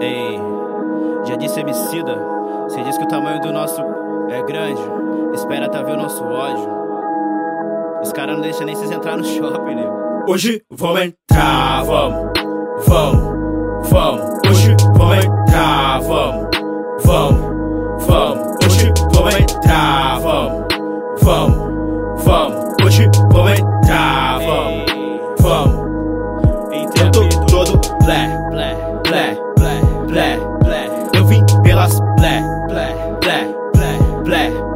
MC Emicida, você diz que o tamanho do nosso é grande, espera tá ver o nosso ódio. Os caras não deixam nem vocês entrar no shopping, né? Hoje vamos entrar, vamos, vamos, vamos. Hoje vamos entrar, vamos, vamos, vamos. Hoje vamos entrar, vamos, vamos, vamos. Hoje vamos entrar, vamos, vamos. Vim pelas blé, blé, blé, blé,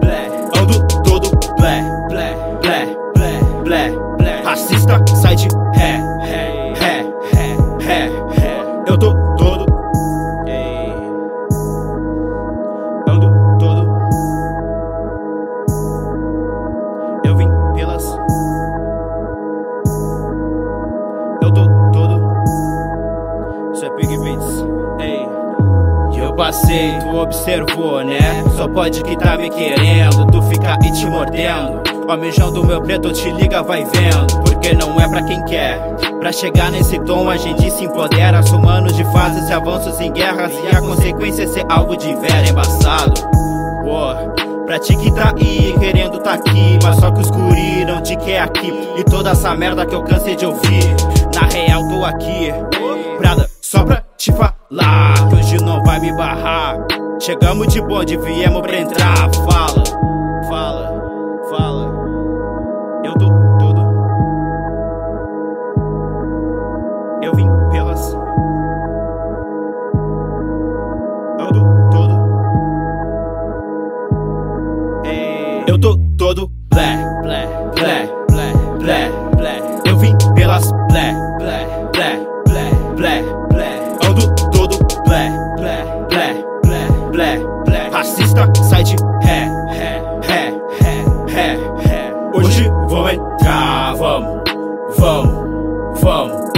passei, tu observou, né? Só pode que tá me querendo, tu fica aí te mordendo. O mijão do meu preto te liga, vai vendo. Porque não é pra quem quer. Pra chegar nesse tom, a gente se empodera. Somando de fases e avanços em guerras. E a consequência é ser algo de vera embaçado. Pô, pra ti que tá aí, querendo tá aqui. Mas só que os guri não te quer aqui. E toda essa merda que eu cansei de ouvir. Na real, tô aqui. Prada, só pra te falar me barrar. Chegamos de bonde, viemos pra entrar. Fala, fala, fala. Eu tô todo. Eu vim pelas. Ando todo. Ei. Eu tô todo blé, blé, blé, blé, blé, blé. Eu vim pelas blé, blé, blé, foe.